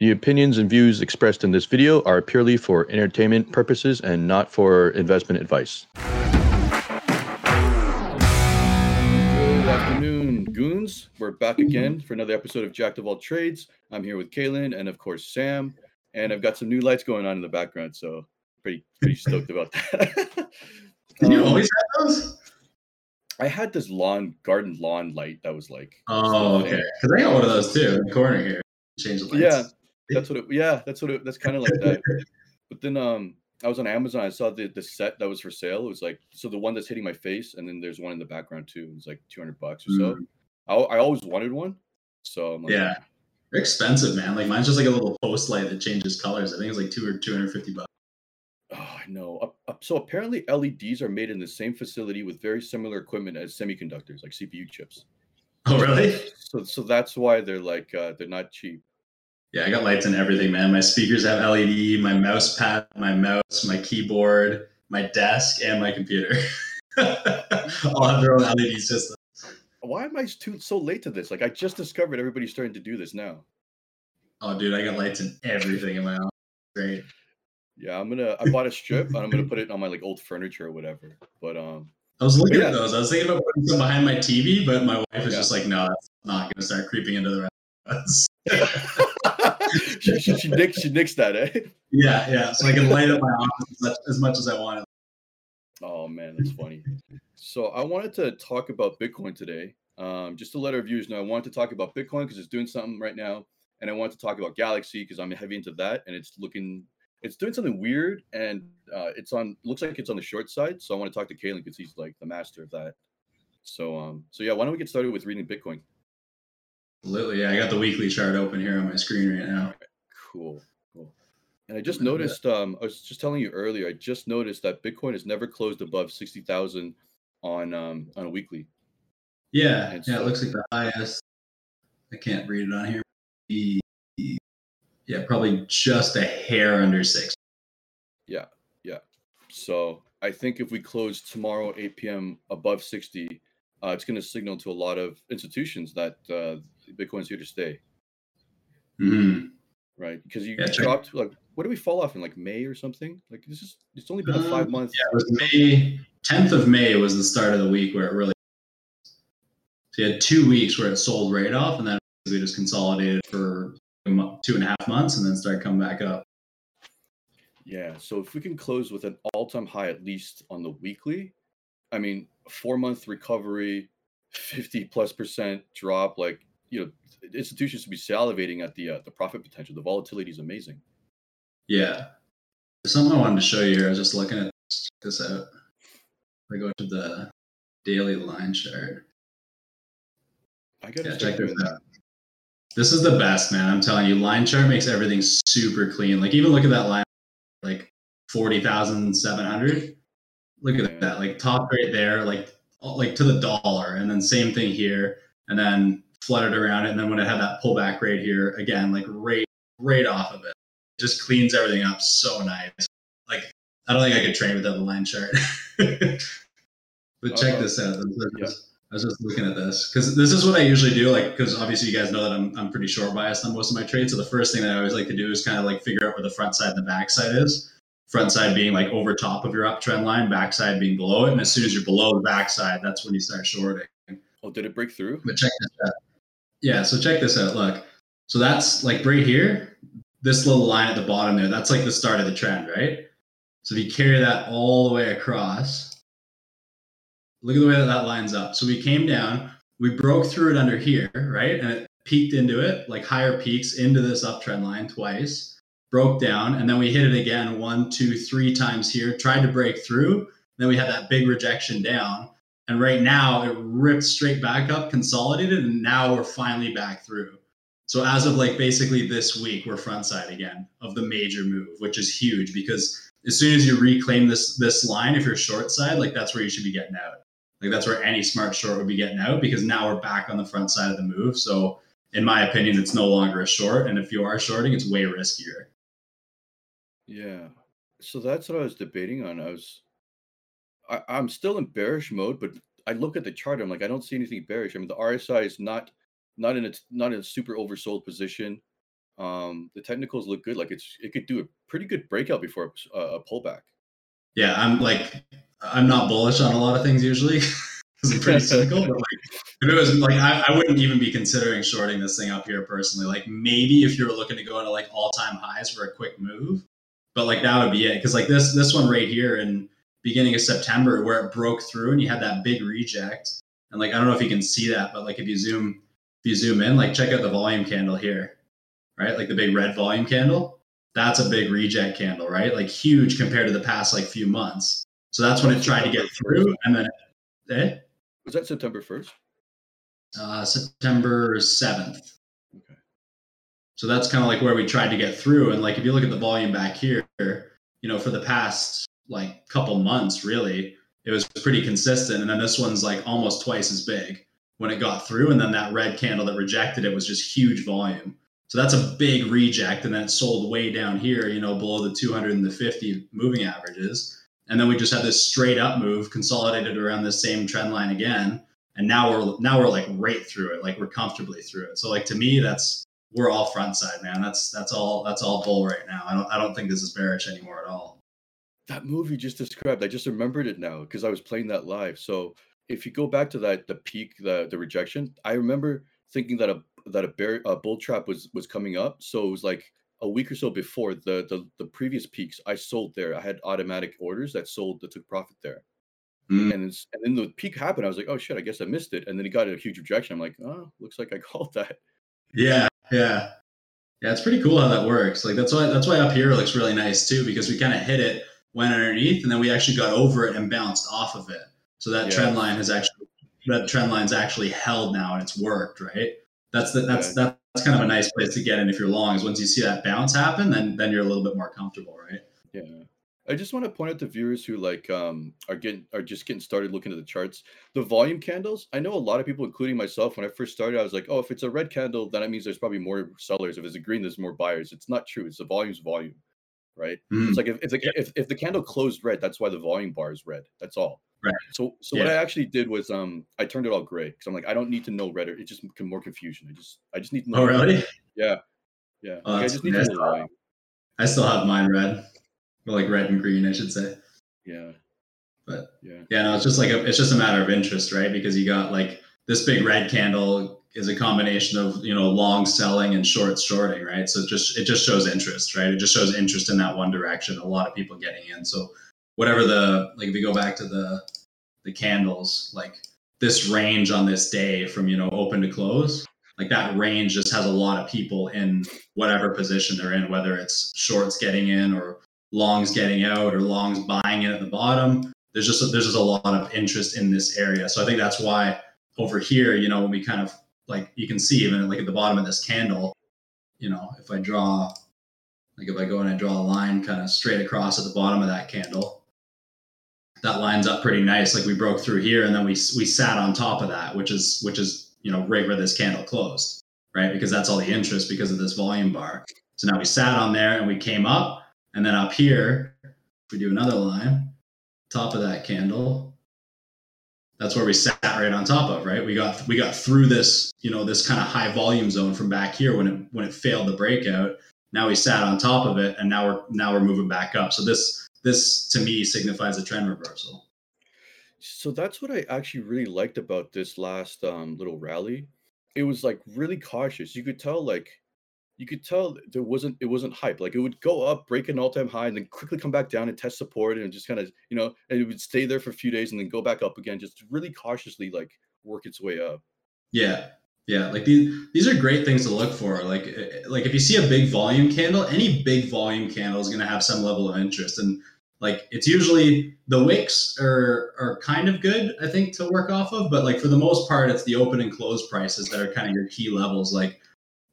The opinions and views expressed in this video are purely for entertainment purposes and not for investment advice. Good afternoon, goons. We're back again for another episode of Jack of All Trades. I'm here with Kaylin and, of course, Sam. And I've got some new lights going on in the background, so pretty pretty stoked about that. Did you um, always have those? I had this lawn garden lawn light that was like. Oh, okay. Because I got one of those too in the corner here. Change the lights. Yeah, that's what it. Yeah, that's what it. That's kind of like that. but then um, I was on Amazon. I saw the the set that was for sale. It was like so the one that's hitting my face, and then there's one in the background too. It was like 200 bucks or so. Mm. I, I always wanted one, so like, yeah, they're expensive, man. Like mine's just like a little post light that changes colors. I think it's like two or 250 bucks. Oh, I know. So apparently, LEDs are made in the same facility with very similar equipment as semiconductors, like CPU chips. Oh, really? So, so that's why they're like uh, they're not cheap. Yeah, I got lights and everything, man. My speakers have LED, my mouse pad, my mouse, my keyboard, my desk, and my computer. All have their own LED systems. Why am I too so late to this? Like, I just discovered everybody's starting to do this now. Oh, dude, I got lights and everything in my house. Great. Yeah, I'm gonna. I bought a strip and I'm gonna put it on my like old furniture or whatever. But um, I was looking yeah. at those. I was thinking about putting some behind my TV, but my wife is yeah. just like, no, that's not gonna start creeping into the rest she, she, she, nicks, she that, eh? Yeah, yeah. So I can light up my office as much, as much as I want. Oh man, that's funny. So I wanted to talk about Bitcoin today. Um, just to let our viewers know, I wanted to talk about Bitcoin because it's doing something right now, and I want to talk about Galaxy because I'm heavy into that, and it's looking, it's doing something weird, and uh, it's on, looks like it's on the short side. So I want to talk to Kalen because he's like the master of that. So um, so yeah, why don't we get started with reading Bitcoin? Absolutely. Yeah, I got the weekly chart open here on my screen right now. Cool. Cool. And I just noticed, um, I was just telling you earlier, I just noticed that Bitcoin has never closed above 60,000 on um on a weekly. Yeah. And yeah, so, it looks like the highest. I can't read it on here. Yeah, probably just a hair under six. Yeah. Yeah. So I think if we close tomorrow 8 p.m. above 60, uh, it's going to signal to a lot of institutions that uh, Bitcoin's here to stay. Mm-hmm. Right, because you dropped like what did we fall off in like May or something? Like this is it's only been a five um, months. Yeah, it was May tenth of May was the start of the week where it really. So you had two weeks where it sold right off, and then we just consolidated for two and a half months, and then started coming back up. Yeah, so if we can close with an all-time high at least on the weekly, I mean, four month recovery, fifty plus percent drop, like you know institutions should be salivating at the uh, the profit potential. The volatility is amazing. Yeah, something I wanted to show you here. I was just looking at this out. I go to the daily line chart. I gotta yeah, check this out. This is the best, man. I'm telling you, line chart makes everything super clean. Like even look at that line, like forty thousand seven hundred. Look at that, like top right there, like like to the dollar, and then same thing here, and then fluttered around it. And then when it had that pullback right here, again, like right, right off of it, it just cleans everything up so nice. Like, I don't think I could train without the line chart. but check uh, this out. I was, yeah. I was just looking at this because this is what I usually do. Like, because obviously you guys know that I'm, I'm pretty short biased on most of my trades. So the first thing that I always like to do is kind of like figure out where the front side and the back side is. Front side being like over top of your uptrend line, back side being below it. And as soon as you're below the back side, that's when you start shorting. Oh, did it break through? But check this out. Yeah, so check this out. Look, so that's like right here, this little line at the bottom there, that's like the start of the trend, right? So if you carry that all the way across, look at the way that that lines up. So we came down, we broke through it under here, right? And it peaked into it, like higher peaks into this uptrend line twice, broke down, and then we hit it again one, two, three times here, tried to break through. Then we had that big rejection down. And right now it ripped straight back up, consolidated, and now we're finally back through. So as of like basically this week, we're front side again of the major move, which is huge because as soon as you reclaim this this line, if you're short side, like that's where you should be getting out. Like that's where any smart short would be getting out because now we're back on the front side of the move. So in my opinion, it's no longer a short. And if you are shorting, it's way riskier. Yeah. So that's what I was debating on. I was I, I'm still in bearish mode, but I look at the chart. I'm like, I don't see anything bearish. I mean, the RSI is not not in a not in a super oversold position. Um, the technicals look good. Like it's it could do a pretty good breakout before a, a pullback. Yeah, I'm like I'm not bullish on a lot of things usually because I'm pretty cynical. But like, if it was like I, I wouldn't even be considering shorting this thing up here personally. Like maybe if you were looking to go into like all time highs for a quick move, but like that would be it. Because like this this one right here in beginning of September where it broke through and you had that big reject. And like I don't know if you can see that, but like if you zoom if you zoom in, like check out the volume candle here, right? Like the big red volume candle. That's a big reject candle, right? Like huge compared to the past like few months. So that's when it tried to get through, and then eh? Was that September first? Uh, September seventh. Okay. So that's kind of like where we tried to get through. And like if you look at the volume back here, you know, for the past like couple months, really, it was pretty consistent. And then this one's like almost twice as big when it got through. And then that red candle that rejected it was just huge volume. So that's a big reject. And then it sold way down here, you know, below the 200 and the 50 moving averages. And then we just had this straight up move consolidated around the same trend line again. And now we're now we're like right through it, like we're comfortably through it. So like to me, that's we're all front side, man. That's that's all that's all bull right now. I don't I don't think this is bearish anymore at all. That movie just described, I just remembered it now because I was playing that live. So if you go back to that the peak, the the rejection, I remember thinking that a that a bear a bull trap was was coming up. So it was like a week or so before the, the the previous peaks, I sold there. I had automatic orders that sold that took profit there. Mm. And and then the peak happened. I was like, oh shit, I guess I missed it. And then it got a huge rejection. I'm like, oh, looks like I called that. Yeah, yeah, yeah. It's pretty cool how that works. Like that's why that's why up here looks really nice too because we kind of hit it, went underneath, and then we actually got over it and bounced off of it. So that yeah. trend line has actually that trend line's actually held now and it's worked, right? That's the, that's yeah. that's kind of a nice place to get in if you're long. Is once you see that bounce happen, then then you're a little bit more comfortable, right? Yeah. I just want to point out to viewers who like um are getting are just getting started looking at the charts. The volume candles, I know a lot of people, including myself, when I first started, I was like, oh, if it's a red candle, then that means there's probably more sellers. If it's a green, there's more buyers. It's not true. It's the volume's volume, right? Mm. It's like if if the, if if the candle closed red, that's why the volume bar is red. That's all. Right. So so yeah. what I actually did was um I turned it all gray because I'm like I don't need to know red. It just more confusion. I just I just need to know. Oh really? Yeah. Yeah. Oh, like, I just need to know. I still have mine red, or like red and green, I should say. Yeah. But yeah, yeah, no, it's just like a, it's just a matter of interest, right? Because you got like this big red candle is a combination of you know long selling and short shorting, right? So it just it just shows interest, right? It just shows interest in that one direction. A lot of people getting in. So whatever the like if you go back to the the candles like this range on this day from you know open to close like that range just has a lot of people in whatever position they're in whether it's shorts getting in or longs getting out or longs buying in at the bottom there's just a, there's just a lot of interest in this area so i think that's why over here you know when we kind of like you can see even like at the bottom of this candle you know if i draw like if i go and i draw a line kind of straight across at the bottom of that candle that lines up pretty nice. Like we broke through here, and then we we sat on top of that, which is which is you know right where this candle closed, right? Because that's all the interest because of this volume bar. So now we sat on there and we came up, and then up here we do another line, top of that candle. That's where we sat right on top of, right? We got we got through this, you know, this kind of high volume zone from back here when it when it failed the breakout. Now we sat on top of it, and now we're now we're moving back up. So this this to me signifies a trend reversal. So that's what I actually really liked about this last um, little rally. It was like really cautious. You could tell like you could tell there wasn't it wasn't hype. Like it would go up, break an all-time high, and then quickly come back down and test support and just kind of, you know, and it would stay there for a few days and then go back up again, just really cautiously like work its way up. Yeah. Yeah, like these these are great things to look for. Like eh, like if you see a big volume candle, any big volume candle is going to have some level of interest, and like it's usually the wicks are are kind of good, I think, to work off of. But like for the most part, it's the open and close prices that are kind of your key levels. Like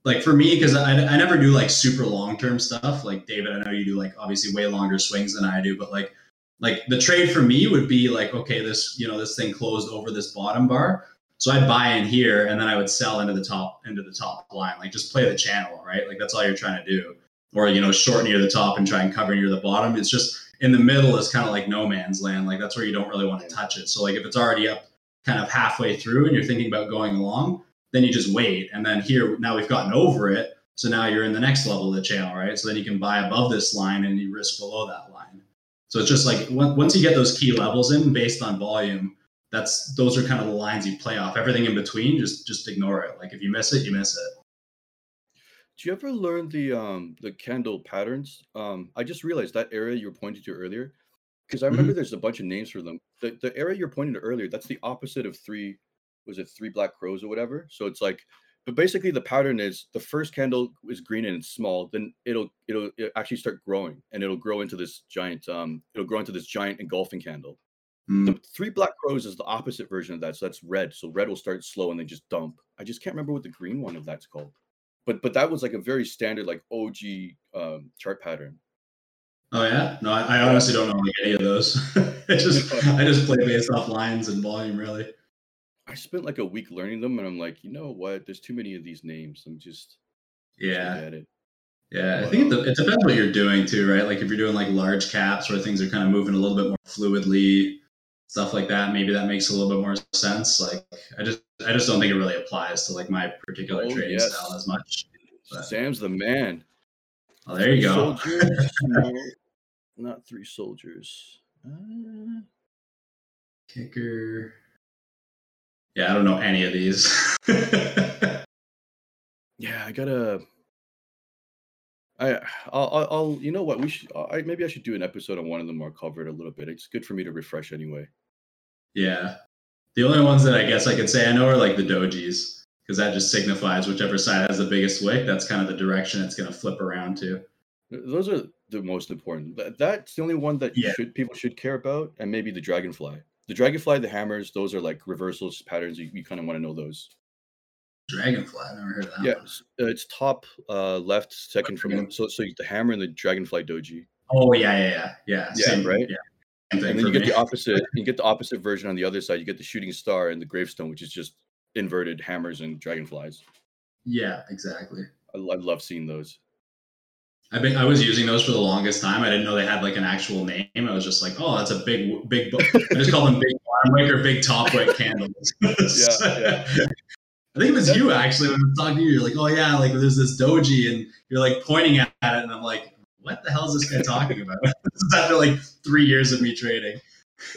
like for me, because I, I never do like super long term stuff. Like David, I know you do like obviously way longer swings than I do, but like like the trade for me would be like okay, this you know this thing closed over this bottom bar so I'd buy in here and then I would sell into the top into the top line. Like just play the channel, right? Like that's all you're trying to do. Or you know, short near the top and try and cover near the bottom. It's just in the middle is kind of like no man's land. Like that's where you don't really want to touch it. So like if it's already up kind of halfway through and you're thinking about going along, then you just wait. And then here now we've gotten over it. So now you're in the next level of the channel, right? So then you can buy above this line and you risk below that line. So it's just like once you get those key levels in based on volume, that's those are kind of the lines you play off. Everything in between, just just ignore it. Like if you miss it, you miss it. Do you ever learn the um the candle patterns? Um, I just realized that area you were pointing to earlier, because I remember Mhm. there's a bunch of names for them. The the area you're pointing to earlier, that's the opposite of three, was it three black crows or whatever? So it's like, but basically the pattern is the first candle is green and it's small, then it'll it'll, it actually start growing and it'll grow into this giant um it'll grow into this giant engulfing candle. Mm. The three black crows is the opposite version of that. So that's red. So red will start slow and then just dump. I just can't remember what the green one of that's called. But but that was like a very standard like OG um, chart pattern. Oh yeah, no, I, I honestly don't know like any of those. I just I just play based off lines and volume, really. I spent like a week learning them, and I'm like, you know what? There's too many of these names. I'm just Yeah, forget it. yeah. I think it, um, it depends what you're doing too, right? Like if you're doing like large caps where things are kind of moving a little bit more fluidly, stuff like that. Maybe that makes a little bit more sense. Like I just I just don't think it really applies to like my particular Oh, trading yes. style as much. But- Sam's the man. Oh, there you go. Soldiers? no, not three soldiers. Uh, Kicker. Yeah, I don't know any of these. yeah, I gotta. I I'll, I'll you know what we should I maybe I should do an episode on one of them or cover it a little bit. It's good for me to refresh anyway. yeah. The only ones that I guess I could say I know are like the dojis, because that just signifies whichever side has the biggest wick, that's kind of the direction it's going to flip around to. Those are the most important. That's the only one that Yeah. should people should care about, and maybe the dragonfly. The dragonfly, the hammers, those are like reversals patterns. You, you kind of want to know those. Dragonfly, I never heard of that. Yeah, one. uh, it's top uh, left, second from Okay. so so the hammer and the dragonfly doji, Oh yeah, yeah, yeah, yeah. Yeah, same, right? Yeah, and then you get me. the opposite. You get the opposite version on the other side. You get the shooting star and the gravestone, which is just inverted hammers and dragonflies. yeah, exactly. I, I love seeing those. I been, I was using those for the longest time. I didn't know they had like an actual name. I was just like, oh, that's a big, big. bo- I just call them big bottom wick or big top wick candles. yeah. I think it was you actually when I was talking to you. You're like, oh yeah, like there's this doji, and you're like pointing at it, and I'm like, what the hell is this guy talking about? this is after like three years of me trading.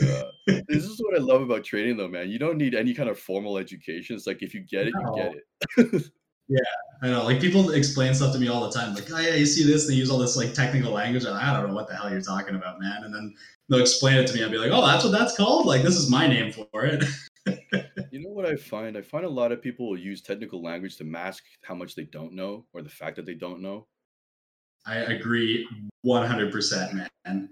Uh, this is what I love about trading, though, man. You don't need any kind of formal education. It's like if you get it, you get it. I know, like people explain stuff to me all the time, like, oh yeah, you see this, they use all this like technical language, and I don't know what the hell you're talking about, man. And then they'll explain it to me. I'll be like, oh, that's what that's called. Like this is my name for it. You know what I find? I find a lot of people will use technical language to mask how much they don't know or the fact that they don't know. I agree 100%, man.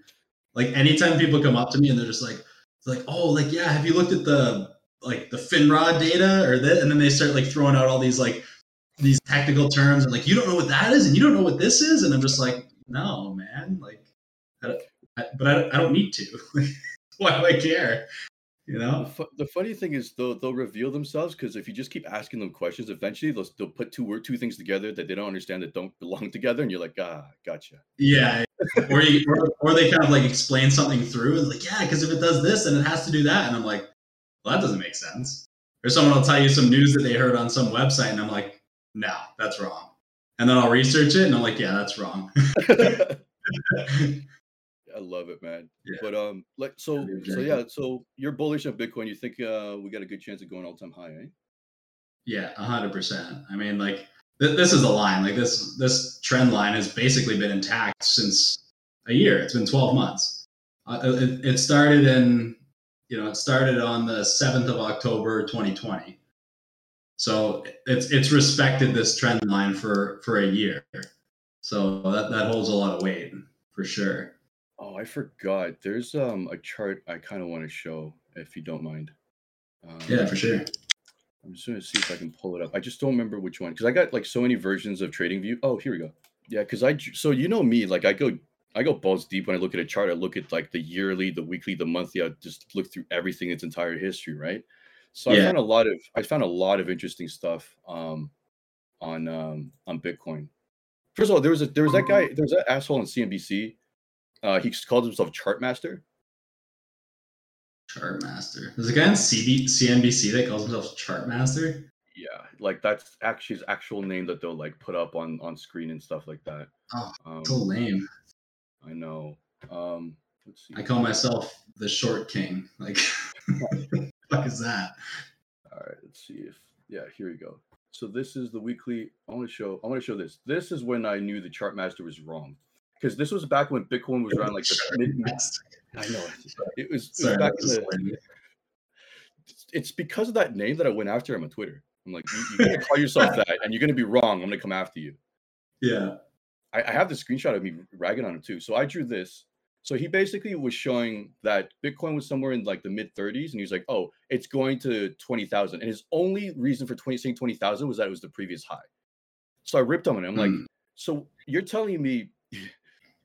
Like anytime people come up to me and they're just like, like, oh, like yeah, have you looked at the like the Finrod data or that? And then they start like throwing out all these like these technical terms and like you don't know what that is and you don't know what this is, and I'm just like, no, man, like, I don't, I, but I, I don't need to. Why do I care? You The, know? fu- the funny thing is they'll they'll reveal themselves because if you just keep asking them questions, eventually they'll they'll put two word two things together that they don't understand that don't belong together, and you're like, ah, gotcha. Yeah. or, you, or or they kind of like explain something through and like, yeah, because if it does this, then it has to do that, and I'm like, well, that doesn't make sense. Or someone will tell you some news that they heard on some website, and I'm like, no, that's wrong. And then I'll research it, and I'm like, yeah, that's wrong. I love it, man. Yeah. But um, like so Yeah, so yeah, so you're bullish on Bitcoin. You think uh we got a good chance of going all time high, eh? Yeah, hundred percent. I mean, like th- this is a line. Like this this trend line has basically been intact since a year. It's been twelve months. Uh, it, it started in you know it started on the seventh of October, twenty twenty. So it's it's respected this trend line for for a year. So that that holds a lot of weight for sure. Oh, I forgot. There's um a chart I kind of want to show if you don't mind. Um, Yeah, for sure. I'm just gonna see if I can pull it up. I just don't remember which one because I got like so many versions of TradingView. Oh, here we go. Yeah, because I so you know me, like I go I go balls deep when I look at a chart. I look at like the yearly, the weekly, the monthly. I just look through everything its entire history, right? So I found a lot of I found a lot of interesting stuff um on um on Bitcoin. First of all, there was a there was that guy, there was that asshole on CNBC. Uh, he called himself Chartmaster. Chart master. There's a guy on CB, CNBC that calls himself chart master. Yeah, like that's actually his actual name that they'll like put up on on screen and stuff like that. Oh, Um, so lame. I know. Um, let's see. I call myself the short king. Like, fuck is that? All right, let's see if yeah, here we go. So this is the weekly. I want to show. I want to show this. This is when I knew the chart master was wrong, because this was back when Bitcoin was around like the mid. I know it was. It was back in the, it's because of that name that I went after him on Twitter. I'm like, you, you're gonna call yourself that, and you're gonna be wrong. I'm gonna come after you. yeah. I, I have the screenshot of me ragging on him too. So I drew this. So he basically was showing that Bitcoin was somewhere in like the mid 30s, and he was like, "Oh, it's going to 20,000." And his only reason for 20 saying 20,000 was that it was the previous high. So I ripped on him. I'm like, Mm. "So you're telling me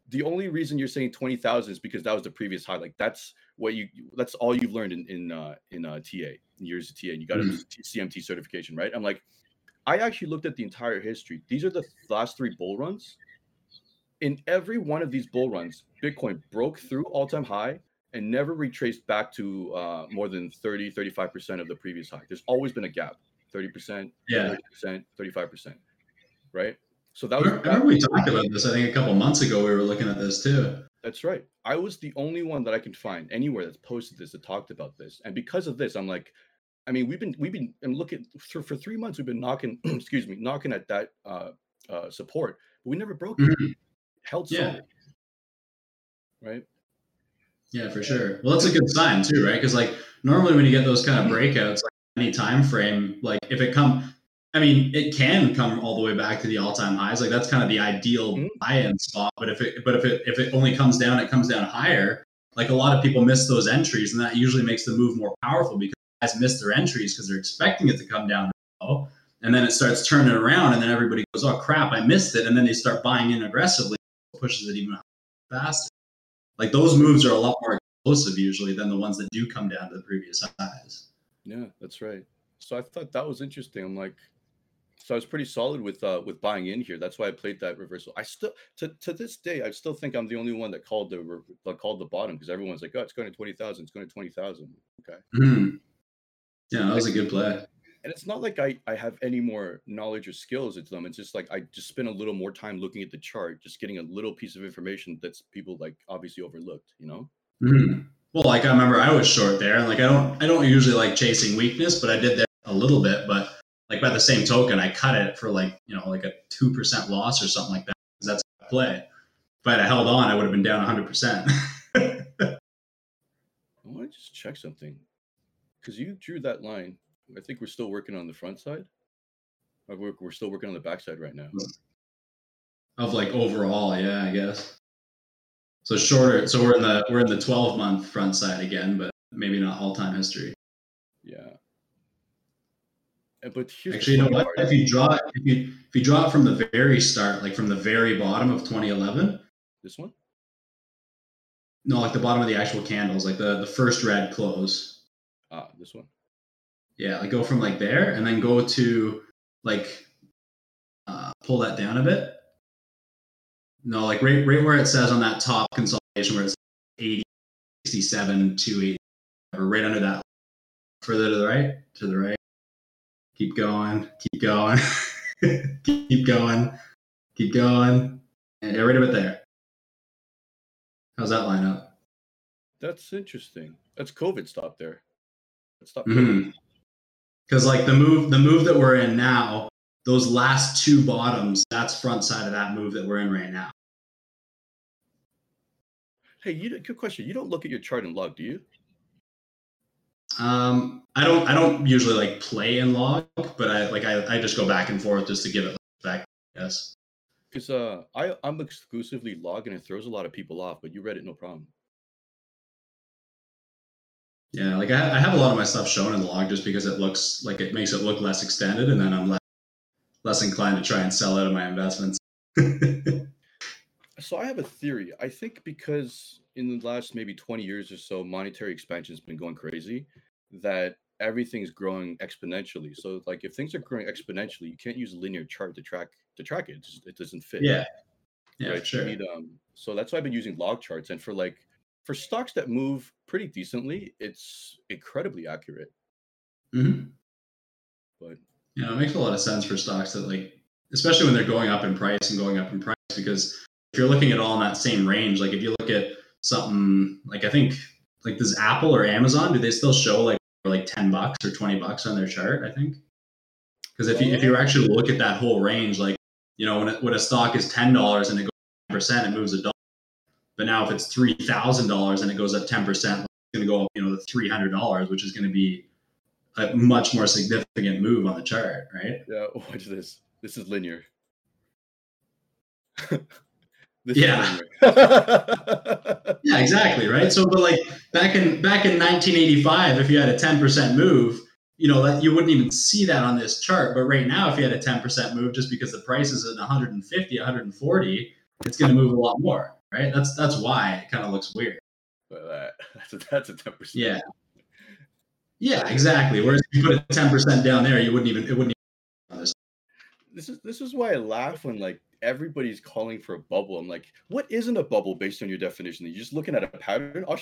the only reason you're saying 20,000 is because that was the previous high? Like that's what you that's all you've learned in in uh, in uh, TA in years of TA, and you got a Mm. T- CMT certification, right?" I'm like, I actually looked at the entire history. These are the last three bull runs in every one of these bull runs, Bitcoin broke through all time high and never retraced back to uh, more than 30, 35% of the previous high. There's always been a gap 30%, Yeah. 30%, 35%. Right. So that was remember we talked about this. I think a couple months ago we were looking at this too. that's right. I was the only one that I can find anywhere that's posted this that talked about this. And because of this, I'm like, I mean, we've been we've been and look at for, for three months we've been knocking, excuse me, knocking at that uh, uh, support, but we never broke it. Held Yeah. solid. Right. Yeah, for sure. Well, that's a good sign too, right? Because like normally when you get those kind of breakouts, like any time frame, like if it come, I mean, it can come all the way back to the all-time highs. Like that's kind of the ideal Mhm. buy-in spot. But if it, but if it, if it only comes down, it comes down higher. Like a lot of people miss those entries, and that usually makes the move more powerful because guys miss their entries because they're expecting it to come down low, and then it starts turning around, and then everybody goes, "Oh crap, I missed it," and then they start buying in aggressively, pushes it even faster. Like those moves are a lot more explosive usually than the ones that do come down to the previous highs. Yeah, that's right. So I thought that was interesting. I'm like, so I was pretty solid with uh with buying in here. That's why I played that reversal. I still to to this day I still think I'm the only one that called the that called the bottom because everyone's like, oh, it's going to twenty thousand. It's going to twenty thousand. Okay, Mhm. Yeah, that was a good play. And it's not like I I have any more knowledge or skills at them. It's just like I just spend a little more time looking at the chart, just getting a little piece of information that's people like obviously overlooked. You know. Mhm. Well, like I remember I was short there, and like I don't I don't usually like chasing weakness, but I did that a little bit. But like by the same token, I cut it for like you know like a two percent loss or something like that. 'cause that's a play. If I had held on, I would have been down hundred percent. I want to just check something because you drew that line. I think we're still working on the front side. We're, we're still working on the back side right now. of like overall, yeah, I guess. So shorter. So we're in the we're in the twelve month front side again, but maybe not all time history. Yeah. But here's Actually, you know what? part. If you draw it, if you if you draw it from the very start, like from the very bottom of 2011, This one? no, like the bottom of the actual candles, like the the first red close. Ah, this one. Yeah, like go from like there and then go to like uh, pull that down a bit. No, like right right where it says on that top consolidation where it's 80, 67, 280, or right under that. Further to the right, to the right. Keep going, keep going, keep going, keep going. And yeah, right about there. How's that line up? That's interesting. That's COVID stop there. Stop. Mhm. Because like the move, the move that we're in now, those last two bottoms, that's front side of that move that we're in right now. Hey, you good question. You don't look at your chart and log, do you? Um, I don't, I don't usually like play in log, but I like I, I just go back and forth just to give it back. Yes. Because uh, I I'm exclusively logging and it throws a lot of people off. But you read it, no problem. Yeah, like I, I have a lot of my stuff shown in the log just because it looks like it makes it look less extended, and then I'm less less inclined to try and sell out of my investments. So I have a theory. I think because in the last maybe 20 years or so, monetary expansion has been going crazy, that everything's growing exponentially. So like if things are growing exponentially, you can't use a linear chart to track to track it. It, just, it doesn't fit. yeah, yeah, right? sure. Need, um, so that's why I've been using log charts. And for like for stocks that move pretty decently, it's incredibly accurate. Mhm. But You know, it makes a lot of sense for stocks that like, especially when they're going up in price and going up in price, because if you're looking at all in that same range, like if you look at something like I think like does Apple or Amazon, do they still show like like 10 bucks or 20 bucks on their chart, I think? Because if you if you actually look at that whole range, like, you know, when, it, when a stock is ten dollars and it goes percent, it moves a dollar. But now if it's three thousand dollars and it goes up ten percent, it's gonna go up, you know, to three hundred dollars, which is gonna be a much more significant move on the chart, right? Yeah, watch this. This is linear. this yeah. yeah, exactly, right? So, but like back in back in 1985, if you had a 10% move, you know that you wouldn't even see that on this chart. But right now, if you had a 10% move, just because the price is at 150, 140, it's going to move a lot more, right? That's that's why it kind of looks weird. But uh, that, that's a, that's a 10%. Yeah. Yeah, exactly. Whereas if you put a ten percent down there, you wouldn't even it wouldn't even this. This is this is why I laugh when like everybody's calling for a bubble. I'm like, what isn't a bubble based on your definition? You're just looking at a pattern. Oh,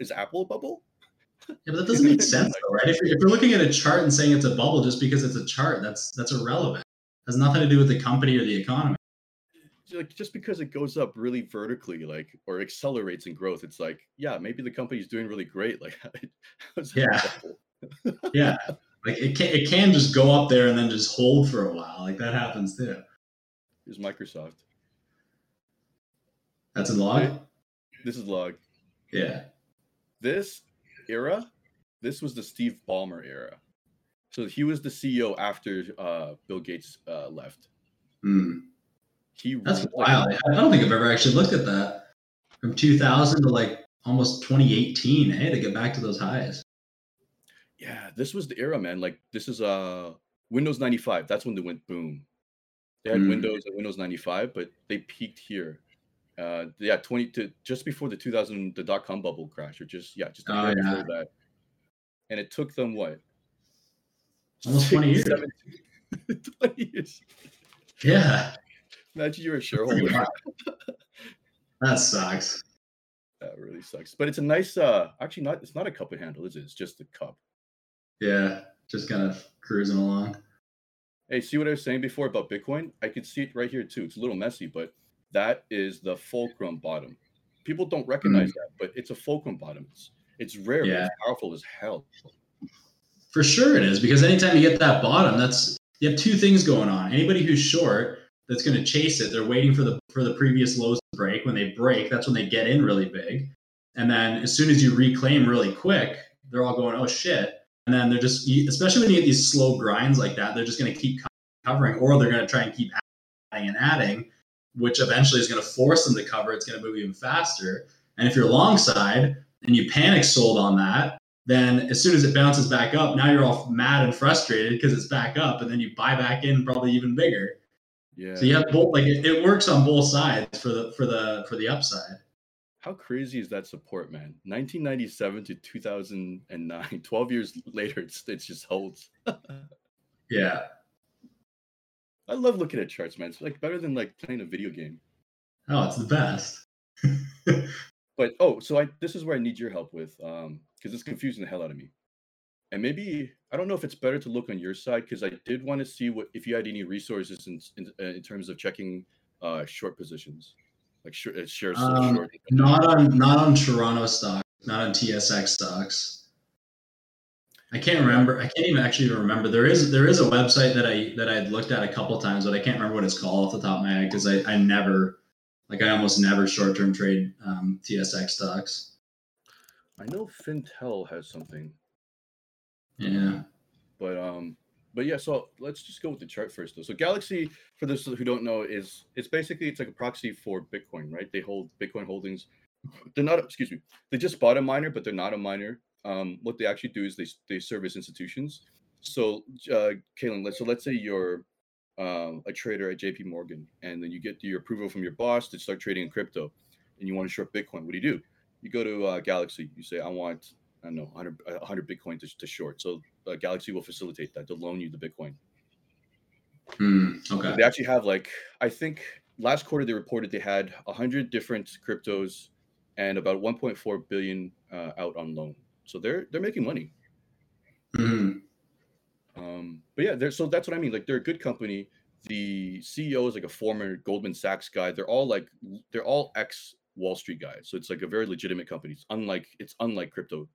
is Apple a bubble? Yeah, but that doesn't make sense, though, right? If you're, if you're looking at a chart and saying it's a bubble just because it's a chart, that's that's irrelevant. It has nothing to do with the company or the economy. Like just because it goes up really vertically, like or accelerates in growth, it's like, yeah, maybe the company's doing really great. Like, yeah, yeah, like it can it can just go up there and then just hold for a while. Like that happens too. Here's Microsoft. That's a log. This is log. Yeah. This era, this was the Steve Ballmer era. So he was the CEO after uh, Bill Gates uh, left. Hmm. He That's wild. Like, I don't think I've ever actually looked at that. From 2000 to like almost 2018, hey, to get back to those highs. Yeah, this was the era, man. Like this is uh Windows 95. That's when they went boom. They had mm. Windows and Windows 95, but they peaked here. Uh, yeah, 20 to just before the 2000 the dot com bubble crash, or just yeah, just a oh, yeah. before that. And it took them what? Almost 20 years. 20 years. Yeah. Imagine you're a shareholder. that sucks. That really sucks. But it's a nice uh actually not it's not a cup of handle, is it? It's just a cup. Yeah, just kind of cruising along. Hey, see what I was saying before about Bitcoin? I could see it right here too. It's a little messy, but that is the fulcrum bottom. People don't recognize mm. that, but it's a fulcrum bottom. It's, it's rare, yeah. it's powerful as hell. For sure it is, because anytime you get that bottom, that's you have two things going on. Anybody who's short that's going to chase it, they're waiting for the for the previous lows to break. When they break, that's when they get in really big. And then as soon as you reclaim really quick, they're all going, "Oh shit." And then they're just, especially when you get these slow grinds like that, they're just going to keep covering, or they're going to try and keep adding and adding, which eventually is going to force them to cover. It's going to move even faster. And if you're long side and you panic sold on that, then as soon as it bounces back up, now you're all mad and frustrated because it's back up, and then you buy back in probably even bigger. Yeah. So you have both like it, it works on both sides for the for the for the upside. How crazy is that support, man? 1997 to 2009, 12 years later, it's, it just holds. yeah. I love looking at charts, man. It's like better than like playing a video game. Oh, it's the best. but oh, so I this is where I need your help with, um, because it's confusing the hell out of me. And maybe I don't know if it's better to look on your side because I did want to see what if you had any resources in in, in terms of checking uh, short positions like uh, shares um, short? Not on not on Toronto stock, not on TSX stocks. I can't remember. I can't even actually even remember. There is there is a website that I that I had looked at a couple times, but I can't remember what it's called off the top of my head because I, I never like I almost never short term trade um, TSX stocks. I know Fintel has something. Yeah. But um but yeah, so let's just go with the chart first though. So Galaxy, for those who don't know, is it's basically it's like a proxy for Bitcoin, right? They hold Bitcoin holdings. They're not excuse me, they just bought a miner, but they're not a miner. Um, what they actually do is they they service institutions. So uh Kalen, let's so let's say you're um, a trader at JP Morgan, and then you get your approval from your boss to start trading in crypto, and you want to short Bitcoin. What do you do? You go to uh, Galaxy. You say, I want I don't know, 100, 100 Bitcoin to, to short. So uh, Galaxy will facilitate that to loan you the Bitcoin. Mm, okay. They actually have like I think last quarter they reported they had 100 different cryptos and about 1.4 billion uh, out on loan. So they're they're making money. Mm. Um, but yeah, they're so that's what I mean. Like they're a good company. The CEO is like a former Goldman Sachs guy. They're all like they're all ex Wall Street guys. So it's like a very legitimate company. It's unlike it's unlike crypto.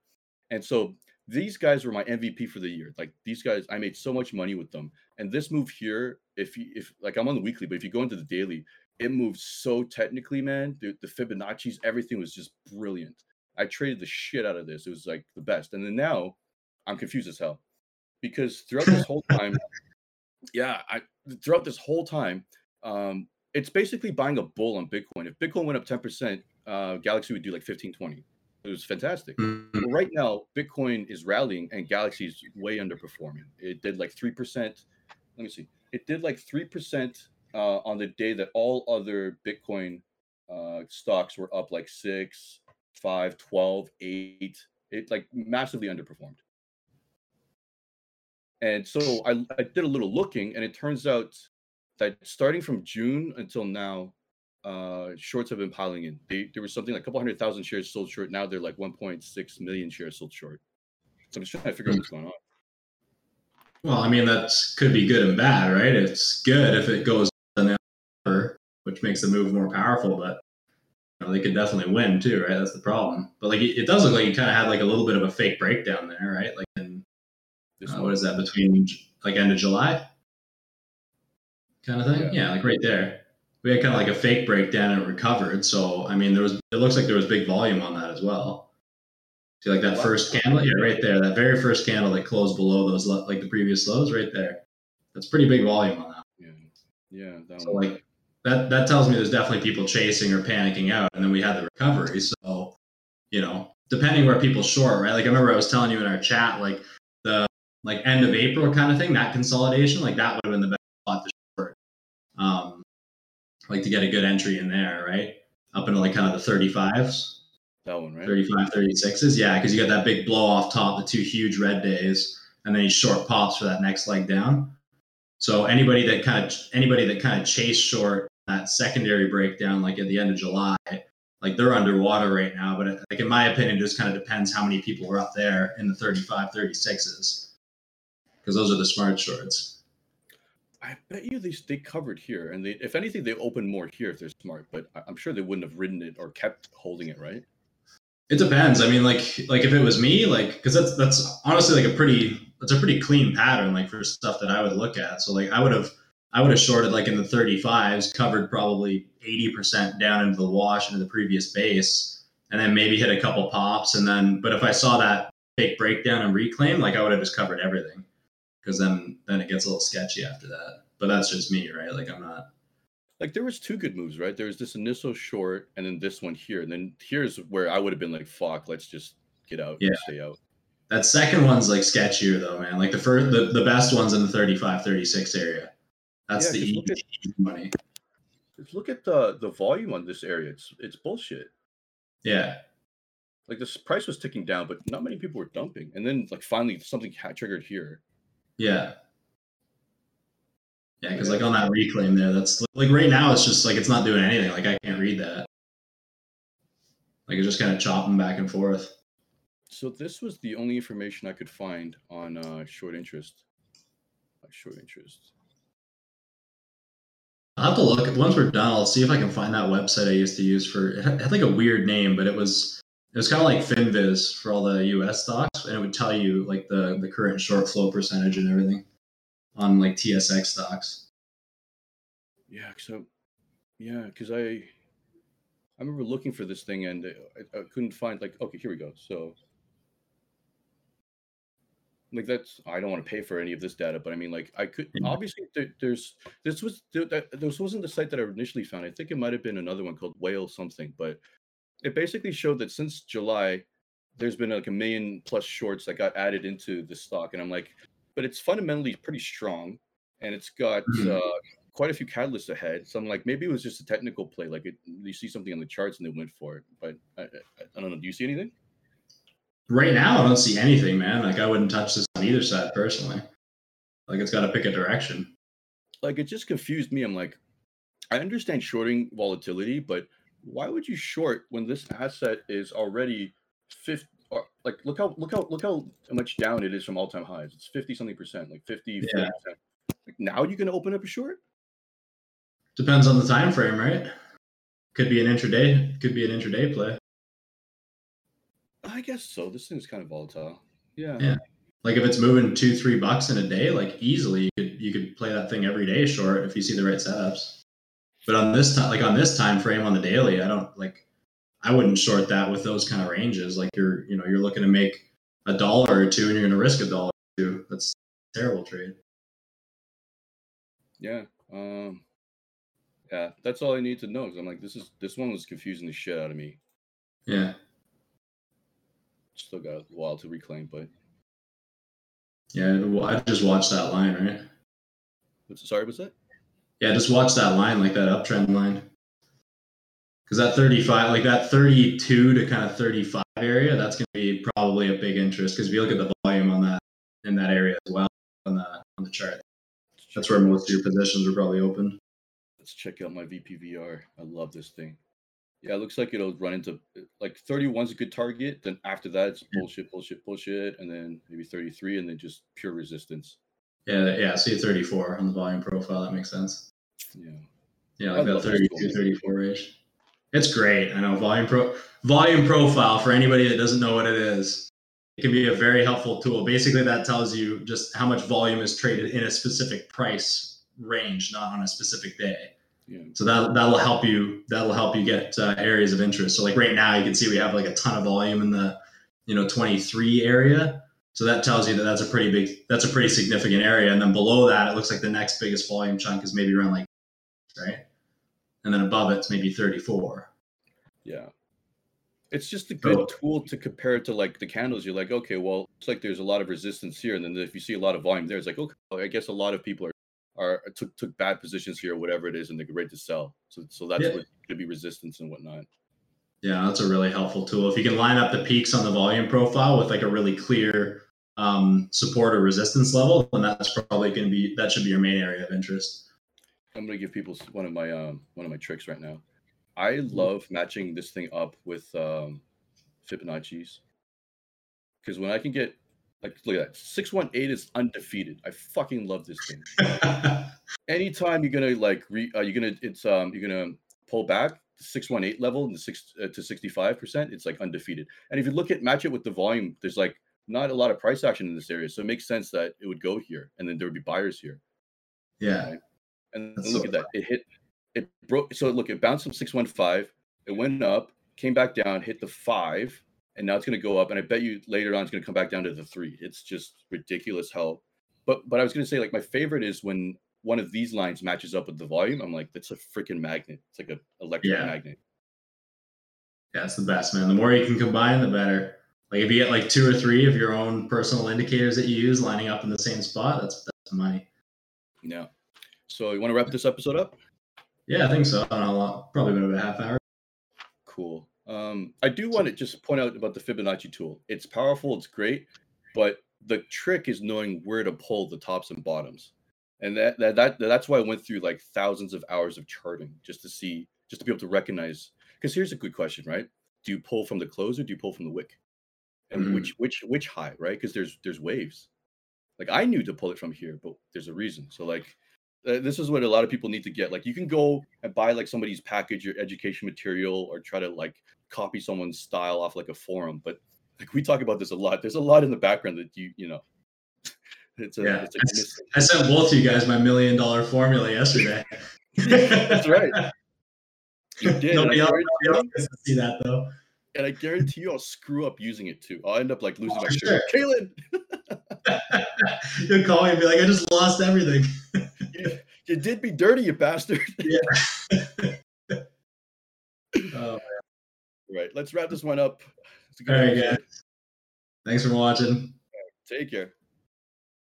And so these guys were my MVP for the year. Like these guys, I made so much money with them. And this move here, if you if like I'm on the weekly, but if you go into the daily, it moved so technically, man. The, the Fibonacci's, everything was just brilliant. I traded the shit out of this. It was like the best. And then now I'm confused as hell because throughout this whole time, yeah, I throughout this whole time, um, it's basically buying a bull on Bitcoin. If Bitcoin went up 10%, uh, Galaxy would do like 15, 20. It was fantastic. Mm-hmm. Right now, Bitcoin is rallying and Galaxy is way underperforming. It did like 3%. Let me see. It did like 3% uh, on the day that all other Bitcoin uh, stocks were up like 6, 5, 12, 8. It like massively underperformed. And so I, I did a little looking, and it turns out that starting from June until now, uh, shorts have been piling in. They, there was something like a couple hundred thousand shares sold short. Now they're like 1.6 million shares sold short. So I'm just trying to figure out what's going on. Well, I mean, that could be good and bad, right? It's good if it goes which makes the move more powerful, but you know, they could definitely win too, right? That's the problem. But like, it, it does look like you kind of had like a little bit of a fake breakdown there, right? Like in, uh, what is that between like end of July? Kind of thing? Yeah. yeah, like right there we had kind of like a fake breakdown and recovered. So I mean, there was it looks like there was big volume on that as well. See, like that first candle, yeah, right there, that very first candle that closed below those like the previous lows, right there. That's pretty big volume on that. Yeah, yeah. so one. like that that tells me there's definitely people chasing or panicking out, and then we had the recovery. So you know, depending where people short, right? Like I remember I was telling you in our chat, like the like end of April kind of thing, that consolidation, like that would have been the best spot to short. Um, like to get a good entry in there, right? Up into like kind of the 35s. That one, right? 35, 36s. Yeah, because you got that big blow off top, the two huge red days, and then you short pops for that next leg down. So anybody that kind of anybody that kind of chased short that secondary breakdown, like at the end of July, like they're underwater right now. But like in my opinion, it just kind of depends how many people are up there in the 35, 36s, because those are the smart shorts. I bet you they they covered here, and they if anything they open more here if they're smart. But I'm sure they wouldn't have ridden it or kept holding it, right? It depends. I mean, like like if it was me, like because that's that's honestly like a pretty that's a pretty clean pattern, like for stuff that I would look at. So like I would have I would have shorted like in the 35s, covered probably 80% down into the wash into the previous base, and then maybe hit a couple pops, and then but if I saw that fake breakdown and reclaim, like I would have just covered everything because then then it gets a little sketchy after that. But that's just me, right? Like I'm not like there was two good moves, right? There was this initial short and then this one here. And then here's where I would have been like, fuck, let's just get out yeah. stay out. That second one's like sketchier though, man. Like the first the, the best one's in the 35, 36 area. That's yeah, the easy, at, easy money. Just look at the the volume on this area. It's it's bullshit. Yeah. Like this price was ticking down, but not many people were dumping. And then like finally something triggered here. Yeah. Yeah, because like on that reclaim there, that's like right now it's just like it's not doing anything. Like I can't read that. Like it's just kind of chopping back and forth. So this was the only information I could find on uh, short interest. short interest. I'll have to look. Once we're done, I'll see if I can find that website I used to use for. It had like a weird name, but it was was kind of like FinViz for all the U.S. stocks, and it would tell you like the the current short float percentage and everything on like TSX stocks. Yeah, so yeah, because I I remember looking for this thing and I, I couldn't find like okay, here we go. So like that's I don't want to pay for any of this data, but I mean like I could obviously there, there's this was there, this wasn't the site that I initially found. I think it might have been another one called Whale something, but it basically showed that since July, there's been like a million plus shorts that got added into the stock, and I'm like, but it's fundamentally pretty strong, and it's got mm-hmm. uh, quite a few catalysts ahead. So I'm like, maybe it was just a technical play, like it, you see something on the charts and they went for it. But I, I, I don't know. Do you see anything? Right now, I don't see anything, man. Like I wouldn't touch this on either side personally. Like it's got to pick a direction. Like it just confused me. I'm like, I understand shorting volatility, but why would you short when this asset is already 50 or uh, like like look how look how look how much down it is from all time highs. It's fifty something percent, like 50, Yeah. percent. Like now you gonna open up a short? Depends on the time frame, right? Could be an intraday. Could be an intraday play. I guess so. This thing's kind of volatile. Yeah. Yeah. Like if it's moving two, three bucks in a day, like easily you could you could play that thing every day short if you see the right setups. But on this time, like on this time frame on the daily, I don't like. I wouldn't short that with those kind of ranges. Like you're, you know, you're looking to make a dollar or two, and you're going to risk a dollar or two. That's a terrible trade. Yeah. Um yeah, that's all I need to know. Cause I'm like, this is this one was confusing the shit out of me. Yeah, Still got a while to reclaim, but yeah. I just watched that line, right? what's sorry, what's that? Yeah, just watch that line, like that uptrend line. Because that 35, like that 32 to kind of 35 area, that's going to be probably a big interest. Because if you look at the volume on that in that area as well on the on the chart, that's where most of your positions are probably open. Let's check out my VPVR. I love this thing. Yeah, it looks like it'll run into like 31's a good target. Then after that, it's bullshit, bullshit, bullshit, and then maybe 33, and then just pure resistance. Yeah, yeah. See 34 on the volume profile. That makes sense. Yeah. Yeah, like that love 32, 34 range. It's great. I know volume pro volume profile for anybody that doesn't know what it is. It can be a very helpful tool. Basically, that tells you just how much volume is traded in a specific price range, not on a specific day. Yeah. So that that'll help you. That'll help you get uh, areas of interest. So like right now, you can see we have like a ton of volume in the you know 23 area. So that tells you that that's a pretty big, that's a pretty significant area. And then below that, it looks like the next biggest volume chunk is maybe around like right, and then above it's maybe 34. Yeah. It's just a good So- tool to compare it to like the candles. You're like, okay, well, it's like there's a lot of resistance here, and then if you see a lot of volume there, it's like, okay, I guess a lot of people are are took took bad positions here, whatever it is, and they're ready to sell. So so that's Yeah. what could be resistance and whatnot. Yeah, that's a really helpful tool. If you can line up the peaks on the volume profile with like a really clear um, support or resistance level, then that's probably going to be that should be your main area of interest. I'm gonna give people one of my um one of my tricks right now. I love matching this thing up with um Fibonacci's because when I can get like look at that six one eight is undefeated. I fucking love this thing. anytime you're gonna like re, uh, you're gonna it's um you're gonna pull back 618 level and the six uh, to 65 percent it's like undefeated and if you look at match it with the volume there's like not a lot of price action in this area so it makes sense that it would go here and then there would be buyers here yeah, and That's look so at that it hit it broke so look it bounced from 615 it went up came back down hit the five and now it's going to go up and i bet you later on it's going to come back down to the three it's just ridiculous how but but i was going to say like my favorite is when one of these lines matches up with the volume i'm like that's a freaking magnet it's like a electric Yeah. magnet Yeah, it's the best, man. The more you can combine, the better. Like if you get like two or three of your own personal indicators that you use lining up in the same spot, that's that's money. yeah so you want to wrap this episode up Yeah, I think so. I don't know, probably been about a half hour. Cool. Um, I do want to just point out about the Fibonacci tool. It's powerful, it's great, but the trick is knowing where to pull the tops and bottoms. And that, that that that's why I went through like thousands of hours of charting just to see, just to be able to recognize. Because here's a good question, right? Do you pull from the close or do you pull from the wick? And Mhm. which which which high, right? Because there's there's waves. Like I knew to pull it from here, but there's a reason. So like uh, this is what a lot of people need to get. Like you can go and buy like somebody's package or education material or try to like copy someone's style off like a forum. But like we talk about this a lot. There's a lot in the background that you you know. It's a, Yeah, it's a I sent both of you guys my million dollar formula yesterday. That's right. You did. Nobody else, nobody else gets to see that though. And I guarantee you, I'll screw up using it too. I'll end up like losing Oh, my for shirt. Kaylin, You'll call me and be like, I just lost everything. you, you did me dirty, you bastard. Oh, right. Let's wrap this one up. It's a good All right, guys. Thanks for watching. Take care.